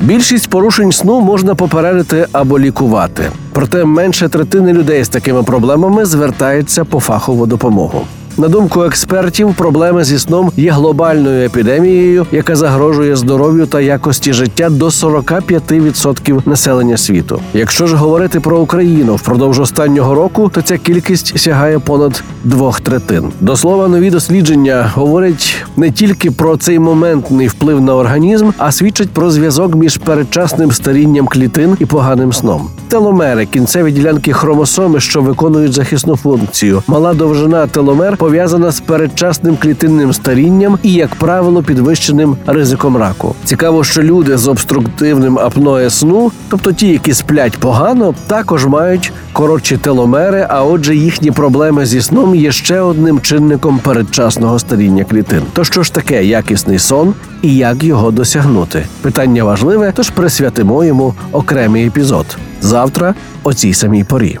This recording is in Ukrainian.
Більшість порушень сну можна попередити або лікувати. Проте менше третини людей з такими проблемами звертаються по фахову допомогу. На думку експертів, проблеми зі сном є глобальною епідемією, яка загрожує здоров'ю та якості життя до 45% населення світу. Якщо ж говорити про Україну впродовж останнього року, то ця кількість сягає понад двох третин. До слова, нові дослідження говорять не тільки про цей моментний вплив на організм, а свідчать про зв'язок між передчасним старінням клітин і поганим сном. Теломери кінцеві ділянки хромосоми, що виконують захисну функцію. Мала довжина теломер пов'язана з передчасним клітинним старінням і, як правило, підвищеним ризиком раку. Цікаво, що люди з обструктивним апноє сну, тобто ті, які сплять погано, також мають коротші теломери. А отже, їхні проблеми зі сном є ще одним чинником передчасного старіння клітин. То що ж таке якісний сон і як його досягнути? Питання важливе, тож присвятимо йому окремий епізод завтра о цій самій порі.